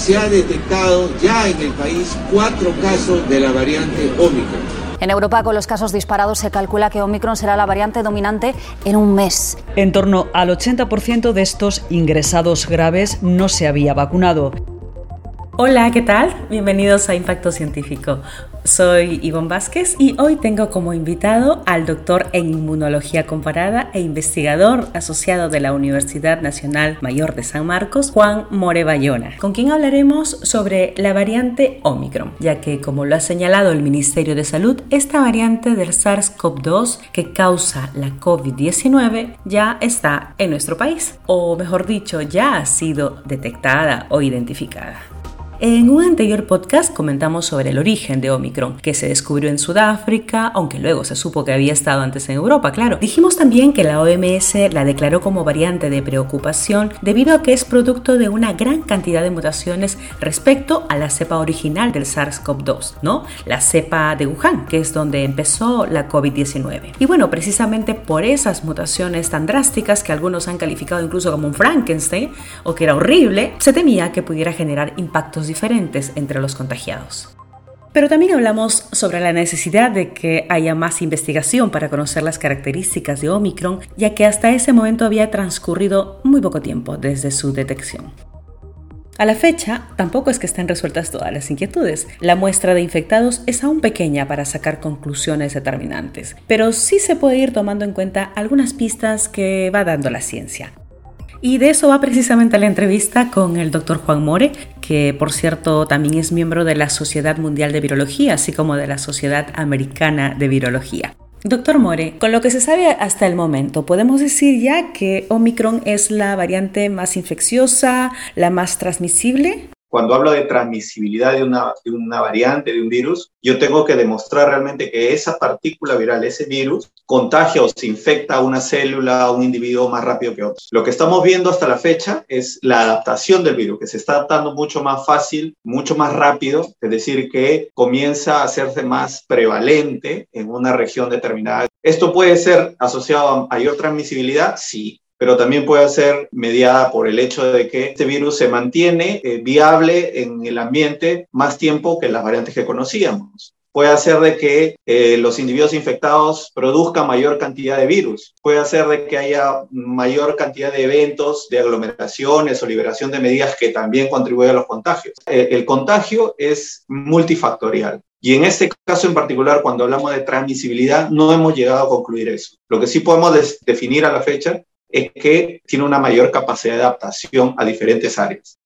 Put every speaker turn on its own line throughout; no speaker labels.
se ha detectado ya en el país cuatro casos de la variante Omicron.
En Europa, con los casos disparados, se calcula que Omicron será la variante dominante en un mes.
En torno al 80% de estos ingresados graves no se había vacunado.
Hola, ¿qué tal? Bienvenidos a Impacto Científico. Soy Ivonne Vázquez y hoy tengo como invitado al doctor en inmunología comparada e investigador asociado de la Universidad Nacional Mayor de San Marcos, Juan More Bayona, con quien hablaremos sobre la variante Omicron, ya que como lo ha señalado el Ministerio de Salud, esta variante del SARS-CoV-2 que causa la COVID-19 ya está en nuestro país, o mejor dicho, ya ha sido detectada o identificada. En un anterior podcast comentamos sobre el origen de Omicron, que se descubrió en Sudáfrica, aunque luego se supo que había estado antes en Europa, claro. Dijimos también que la OMS la declaró como variante de preocupación debido a que es producto de una gran cantidad de mutaciones respecto a la cepa original del SARS-CoV-2, ¿no? La cepa de Wuhan, que es donde empezó la COVID-19. Y bueno, precisamente por esas mutaciones tan drásticas que algunos han calificado incluso como un Frankenstein o que era horrible, se temía que pudiera generar impactos diferentes entre los contagiados. Pero también hablamos sobre la necesidad de que haya más investigación para conocer las características de Omicron, ya que hasta ese momento había transcurrido muy poco tiempo desde su detección. A la fecha, tampoco es que estén resueltas todas las inquietudes. La muestra de infectados es aún pequeña para sacar conclusiones determinantes, pero sí se puede ir tomando en cuenta algunas pistas que va dando la ciencia. Y de eso va precisamente la entrevista con el doctor Juan More, que por cierto también es miembro de la Sociedad Mundial de Virología, así como de la Sociedad Americana de Virología. Doctor More, con lo que se sabe hasta el momento, ¿podemos decir ya que Omicron es la variante más infecciosa, la más transmisible?
Cuando hablo de transmisibilidad de una, de una variante, de un virus, yo tengo que demostrar realmente que esa partícula viral, ese virus, contagia o se infecta a una célula, a un individuo más rápido que otro. Lo que estamos viendo hasta la fecha es la adaptación del virus, que se está adaptando mucho más fácil, mucho más rápido, es decir, que comienza a hacerse más prevalente en una región determinada. ¿Esto puede ser asociado a mayor transmisibilidad? Sí, pero también puede ser mediada por el hecho de que este virus se mantiene eh, viable en el ambiente más tiempo que las variantes que conocíamos. Puede hacer de que eh, los individuos infectados produzcan mayor cantidad de virus. Puede hacer de que haya mayor cantidad de eventos, de aglomeraciones o liberación de medidas que también contribuyen a los contagios. Eh, el contagio es multifactorial. Y en este caso en particular, cuando hablamos de transmisibilidad, no hemos llegado a concluir eso. Lo que sí podemos definir a la fecha es que tiene una mayor capacidad de adaptación a diferentes áreas.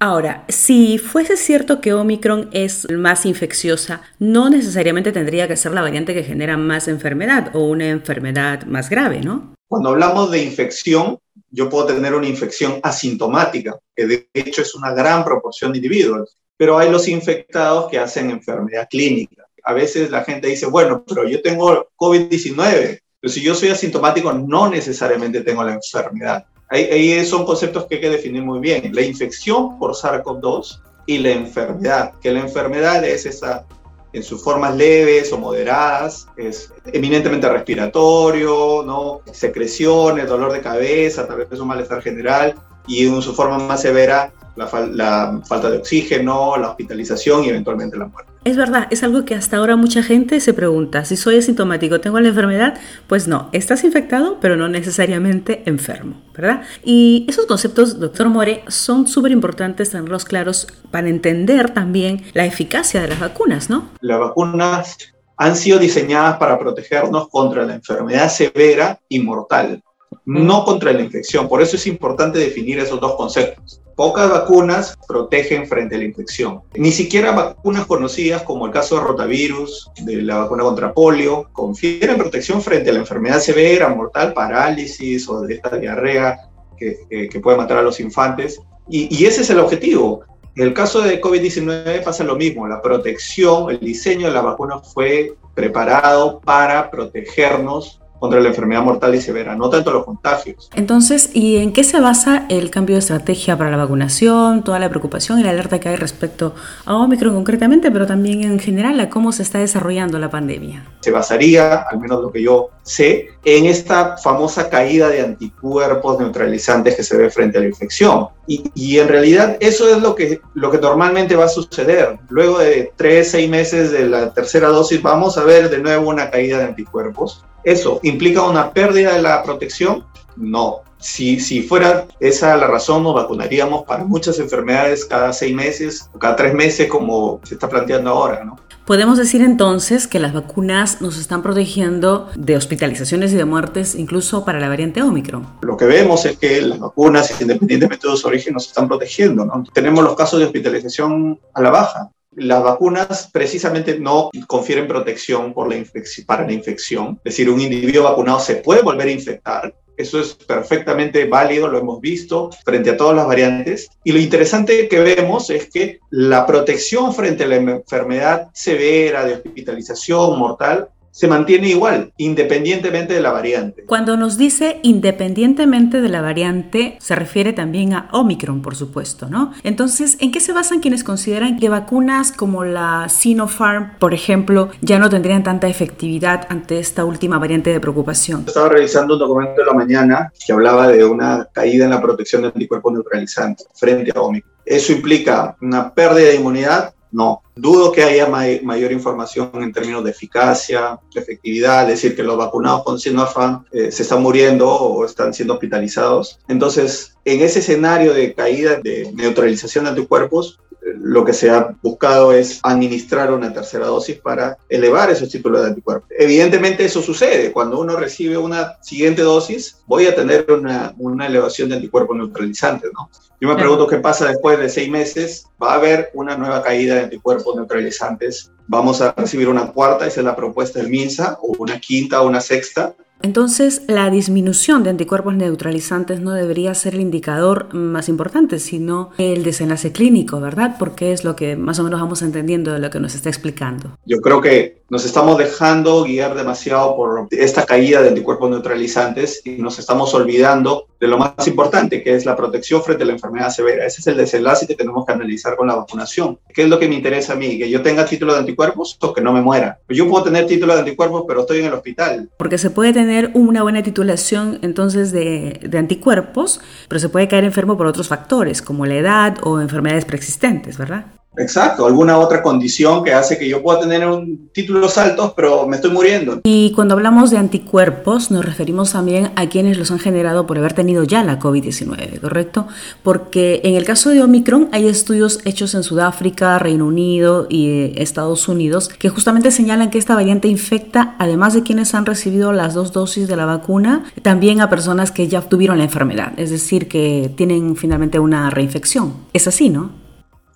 Ahora, si fuese cierto que Omicron es más infecciosa, no necesariamente tendría que ser la variante que genera más enfermedad o una enfermedad más grave, ¿no?
Cuando hablamos de infección, yo puedo tener una infección asintomática, que de hecho es una gran proporción de individuos, pero hay los infectados que hacen enfermedad clínica. A veces la gente dice, bueno, pero yo tengo COVID-19, pero si yo soy asintomático, no necesariamente tengo la enfermedad. Ahí, son conceptos que hay que definir muy bien. La infección por SARS-CoV-2 y la enfermedad, que la enfermedad es esa en sus formas leves o moderadas, es eminentemente respiratorio, ¿no? secreciones, dolor de cabeza, tal vez un malestar general, y en su forma más severa, la, la falta de oxígeno, la hospitalización y eventualmente la muerte.
Es verdad, es algo que hasta ahora mucha gente se pregunta, si soy asintomático, ¿tengo la enfermedad? Pues no, estás infectado, pero no necesariamente enfermo, ¿verdad? Y esos conceptos, doctor More, son súper importantes tenerlos claros para entender también la eficacia de las vacunas, ¿no?
Las vacunas han sido diseñadas para protegernos contra la enfermedad severa y mortal, no contra la infección. Por eso es importante definir esos dos conceptos. Pocas vacunas protegen frente a la infección. Ni siquiera vacunas conocidas como el caso de rotavirus, de la vacuna contra polio, confieren protección frente a la enfermedad severa, mortal, parálisis o de esta diarrea que, que, puede matar a los infantes. Y, y ese es el objetivo. En el caso de COVID-19 pasa lo mismo. La protección, el diseño de la vacuna fue preparado para protegernos contra la enfermedad mortal y severa, no tanto los contagios.
Entonces, ¿y en qué se basa el cambio de estrategia para la vacunación, toda la preocupación y la alerta que hay respecto a Omicron concretamente, pero también en general a cómo se está desarrollando la pandemia?
Se basaría, al menos lo que yo sé, en esta famosa caída de anticuerpos neutralizantes que se ve frente a la infección. Y, y, en realidad eso es lo que, lo que normalmente va a suceder. Luego de tres, seis meses de la tercera dosis, vamos a ver de nuevo una caída de anticuerpos. ¿Eso implica una pérdida de la protección? No. Si, si fuera esa la razón, nos vacunaríamos para muchas enfermedades cada seis meses o cada tres meses, como se está planteando ahora, ¿no?
Podemos decir entonces que las vacunas nos están protegiendo de hospitalizaciones y de muertes incluso para la variante Omicron.
Lo que vemos es que las vacunas, independientemente de su origen, nos están protegiendo. ¿no? Tenemos los casos de hospitalización a la baja. Las vacunas precisamente no confieren protección para la infección. Es decir, un individuo vacunado se puede volver a infectar, eso es perfectamente válido, lo hemos visto frente a todas las variantes. Y lo interesante que vemos es que la protección frente a la enfermedad severa de hospitalización mortal se mantiene igual, independientemente de la variante.
Cuando nos dice independientemente de la variante, se refiere también a Omicron, por supuesto, ¿no? Entonces, ¿en qué se basan quienes consideran que vacunas como la Sinopharm, por ejemplo, ya no tendrían tanta efectividad ante esta última variante de preocupación?
Estaba revisando un documento de la mañana que hablaba de una caída en la protección de anticuerpos neutralizantes frente a Omicron. ¿Eso implica una pérdida de inmunidad? No, dudo que haya mayor información en términos de eficacia, de efectividad, es decir, que los vacunados con Sinopharm eh, se están muriendo o están siendo hospitalizados. Entonces, en ese escenario de caída de neutralización de anticuerpos, lo que se ha buscado es administrar una tercera dosis para elevar esos títulos de anticuerpos. Evidentemente eso sucede. Cuando uno recibe una siguiente dosis, voy a tener una, una elevación de anticuerpos neutralizantes, ¿no? Yo me pregunto qué pasa después de seis meses. Va a haber una nueva caída de anticuerpos neutralizantes. Vamos a recibir una cuarta, esa es la propuesta del MINSA, o una quinta o una sexta.
Entonces, la disminución de anticuerpos neutralizantes no debería ser el indicador más importante, sino el desenlace clínico, ¿verdad? Porque es lo que más o menos vamos entendiendo de lo que nos está explicando.
Yo creo que nos estamos dejando guiar demasiado por esta caída de anticuerpos neutralizantes y nos estamos olvidando de lo más importante, que es la protección frente a la enfermedad severa. Ese es el desenlace que tenemos que analizar con la vacunación. ¿Qué es lo que me interesa a mí? ¿Que yo tenga título de anticuerpos o que no me muera? Yo puedo tener título de anticuerpos, pero estoy en el hospital.
Porque se puede tener una buena titulación entonces de, de anticuerpos, pero se puede caer enfermo por otros factores, como la edad o enfermedades preexistentes, ¿verdad?
Exacto, alguna otra condición que hace que yo pueda tener un títulos altos, pero me estoy muriendo.
Y cuando hablamos de anticuerpos, nos referimos también a quienes los han generado por haber tenido ya la COVID-19, ¿correcto? Porque en el caso de Omicron hay estudios hechos en Sudáfrica, Reino Unido y eh, Estados Unidos que justamente señalan que esta variante infecta, además de quienes han recibido las dos dosis de la vacuna, también a personas que ya tuvieron la enfermedad, es decir, que tienen finalmente una reinfección. Es así, ¿no?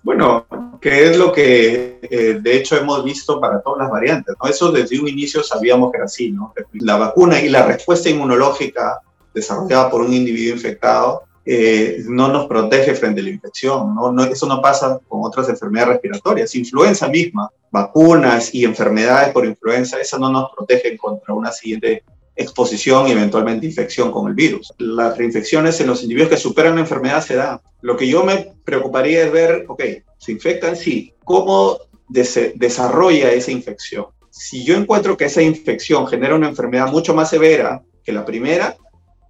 Bueno, que es lo que eh, de hecho hemos visto para todas las variantes. ¿no? Eso desde un inicio sabíamos que era así. ¿no? La vacuna y la respuesta inmunológica desarrollada por un individuo infectado eh, no nos protege frente a la infección. ¿no? Eso no pasa con otras enfermedades respiratorias. Influenza misma, vacunas y enfermedades por influenza, eso no nos protegen contra una siguiente exposición y eventualmente infección con el virus. Las reinfecciones en los individuos que superan la enfermedad se dan. Lo que yo me preocuparía es ver, ok, se infectan, sí, ¿cómo desarrolla esa infección? Si yo encuentro que esa infección genera una enfermedad mucho más severa que la primera,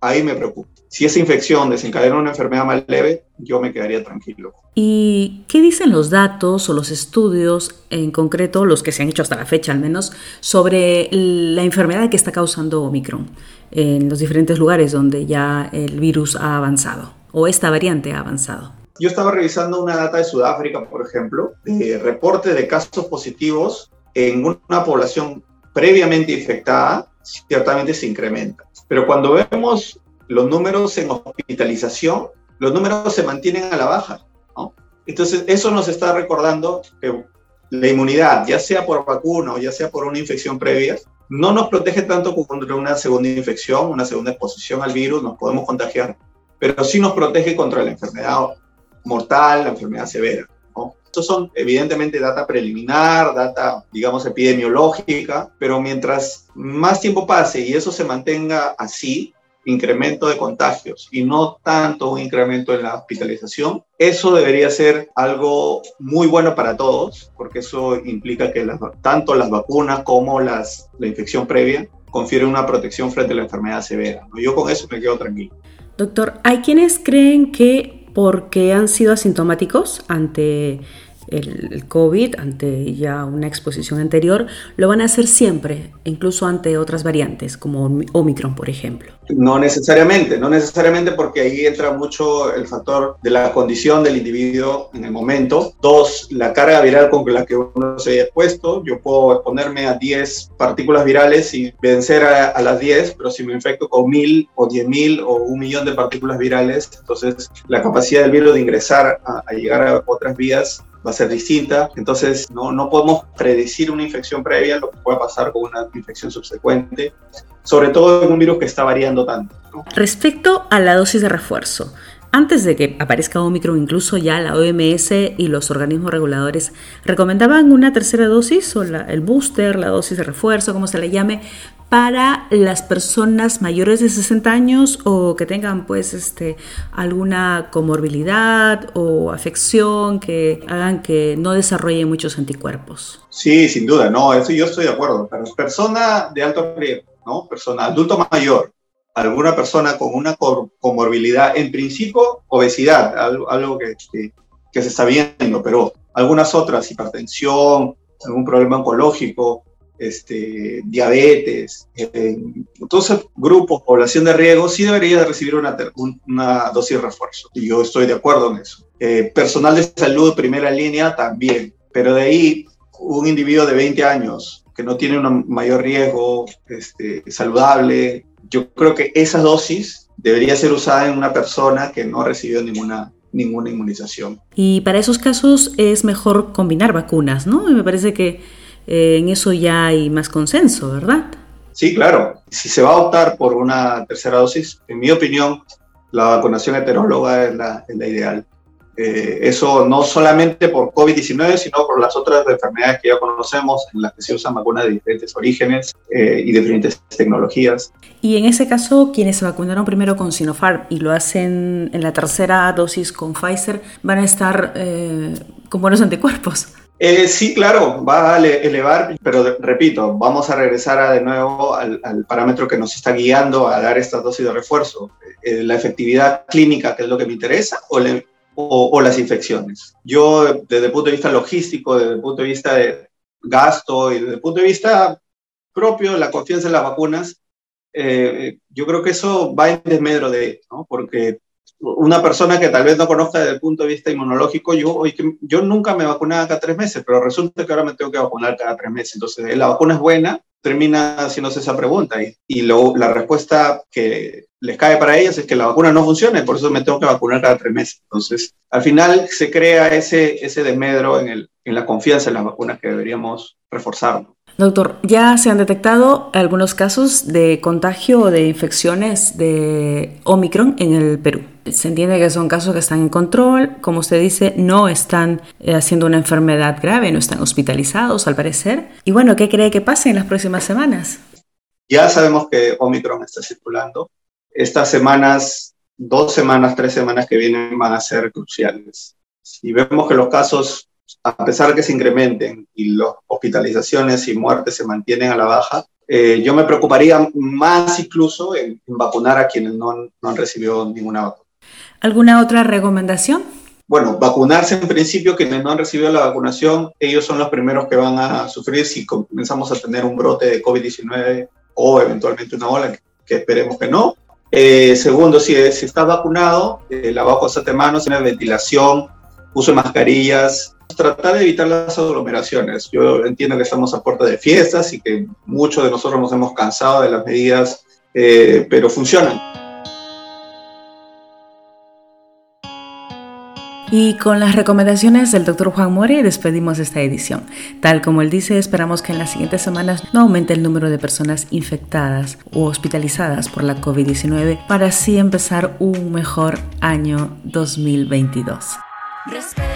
ahí me preocupa. Si esa infección desencadena una enfermedad más leve, yo me quedaría tranquilo.
¿Y qué dicen los datos o los estudios, en concreto los que se han hecho hasta la fecha al menos, sobre la enfermedad que está causando Omicron en los diferentes lugares donde ya el virus ha avanzado o esta variante ha avanzado?
Yo estaba revisando una data de Sudáfrica, por ejemplo, de reporte de casos positivos en una población previamente infectada, ciertamente se incrementa. Pero cuando vemos los números en hospitalización, los números se mantienen a la baja. ¿no? Entonces, eso nos está recordando que la inmunidad, ya sea por vacuna o ya sea por una infección previa, no nos protege tanto contra una segunda infección, una segunda exposición al virus, nos podemos contagiar, pero sí nos protege contra la enfermedad mortal, la enfermedad severa. ¿No? Estos son evidentemente data preliminar, data, digamos, epidemiológica, pero mientras más tiempo pase y eso se mantenga así, incremento de contagios y no tanto un incremento en la hospitalización, eso debería ser algo muy bueno para todos, porque eso implica que tanto las vacunas como las, la infección previa confieren una protección frente a la enfermedad severa. Yo con eso me quedo tranquilo.
Doctor, hay quienes creen que porque han sido asintomáticos ante el, COVID, ante ya una exposición anterior, lo van a hacer siempre, incluso ante otras variantes, como Omicron, por ejemplo.
No necesariamente, no necesariamente porque ahí entra mucho el factor de la condición del individuo en el momento. Dos, la carga viral con la que uno se haya expuesto. Yo puedo exponerme a 10 partículas virales y vencer a, las 10, pero si me infecto con mil o 10 mil o un millón de partículas virales, entonces la capacidad del virus de ingresar a, a llegar a otras vías va a ser distinta. Entonces, no, no podemos predecir una infección previa, lo que puede pasar con una infección subsecuente, sobre todo en un virus que está variando tanto.
Respecto a la dosis de refuerzo, antes de que aparezca Omicron, incluso ya la OMS y los organismos reguladores recomendaban una tercera dosis o el booster, la dosis de refuerzo, como se le llame, para las personas mayores de 60 años o que tengan pues este alguna comorbilidad o afección que hagan que no desarrollen muchos anticuerpos.
Sí, sin duda, no, eso yo estoy de acuerdo. Pero persona de alto riesgo, ¿no? Persona adulto mayor, alguna persona con una comorbilidad, en principio obesidad, algo, que, que, se está viendo, pero algunas otras, hipertensión, algún problema oncológico, este, diabetes, eh, entonces grupos, población de riesgo, sí debería de recibir una, dosis de refuerzo. Y yo estoy de acuerdo en eso. Eh, personal de salud, primera línea, también. Pero de ahí, un individuo de 20 años que no tiene un mayor riesgo, este, saludable, yo creo que esa dosis debería ser usada en una persona que no ha recibido ninguna ninguna inmunización.
Y para esos casos es mejor combinar vacunas, ¿no? Me parece que eh, en eso ya hay más consenso, ¿verdad?
Sí, claro. Si se va a optar por una tercera dosis, en mi opinión, la vacunación heteróloga es la, es la ideal. Eh, eso no solamente por COVID-19, sino por las otras enfermedades que ya conocemos, en las que se usan vacunas de diferentes orígenes eh, y diferentes tecnologías.
Y en ese caso, quienes se vacunaron primero con Sinopharm y lo hacen en la tercera dosis con Pfizer, van a estar con buenos anticuerpos.
Eh, sí, claro, va a elevar, pero repito, vamos a regresar de nuevo al, parámetro que nos está guiando a dar esta dosis de refuerzo, eh, la efectividad clínica, que es lo que me interesa, o, las infecciones. Yo, desde el punto de vista logístico, desde el punto de vista de gasto y desde el punto de vista propio, la confianza en las vacunas, eh, yo creo que eso va en desmedro de, ¿no? Porque una persona que tal vez no conozca desde el punto de vista inmunológico, yo, yo nunca me vacunaba cada tres meses, pero resulta que ahora me tengo que vacunar cada tres meses. Entonces, ¿la vacuna es buena? Termina haciéndose esa pregunta y, y la respuesta que les cae para ellos es que la vacuna no funciona y por eso me tengo que vacunar cada tres meses. Entonces, al final se crea ese, ese desmedro en, el, en la confianza en las vacunas que deberíamos reforzar.
Doctor, ya se han detectado algunos casos de contagio o de infecciones de Omicron en el Perú. Se entiende que son casos que están en control, como usted dice, no están eh, haciendo una enfermedad grave, no están hospitalizados al parecer. Y bueno, ¿qué cree que pase en las próximas semanas?
Ya sabemos que Omicron está circulando. Estas semanas, dos semanas, tres semanas que vienen van a ser cruciales. Si vemos que los casos a pesar de que se incrementen y las hospitalizaciones y muertes se mantienen a la baja, eh, yo me preocuparía más incluso en, vacunar a quienes no, no, han recibido ninguna vacuna.
¿Alguna otra recomendación?
Bueno, vacunarse en principio, quienes no han recibido la vacunación, ellos son los primeros que van a sufrir si comenzamos a tener un brote de COVID-19 o eventualmente una ola, que, esperemos que no. Eh, segundo, si, si estás vacunado, eh, lavado constante de manos, ventilación, uso de mascarillas, tratar de evitar las aglomeraciones. Yo entiendo que estamos a puerta de fiestas y que muchos de nosotros nos hemos cansado de las medidas, eh, pero funcionan.
Y con las recomendaciones del doctor Juan More despedimos esta edición. Tal como él dice, esperamos que en las siguientes semanas no aumente el número de personas infectadas o hospitalizadas por la COVID-19 para así empezar un mejor año 2022. Respeta, eres quien alivia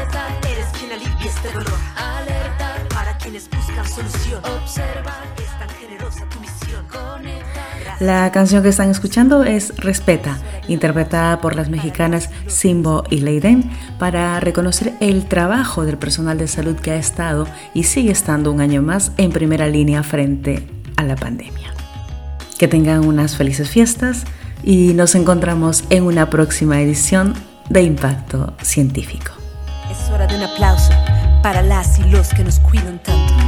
este dolor. Alerta para quienes buscan solución. Observa, es tan generosa tu misión.
La canción que están escuchando es Respeta, interpretada por las mexicanas Simbo y Leiden, para reconocer el trabajo del personal de salud que ha estado y sigue estando un año más en primera línea frente a la pandemia. Que tengan unas felices fiestas y nos encontramos en una próxima edición de Impacto Científico.
Es hora de un aplauso para las y los que nos cuidan tanto.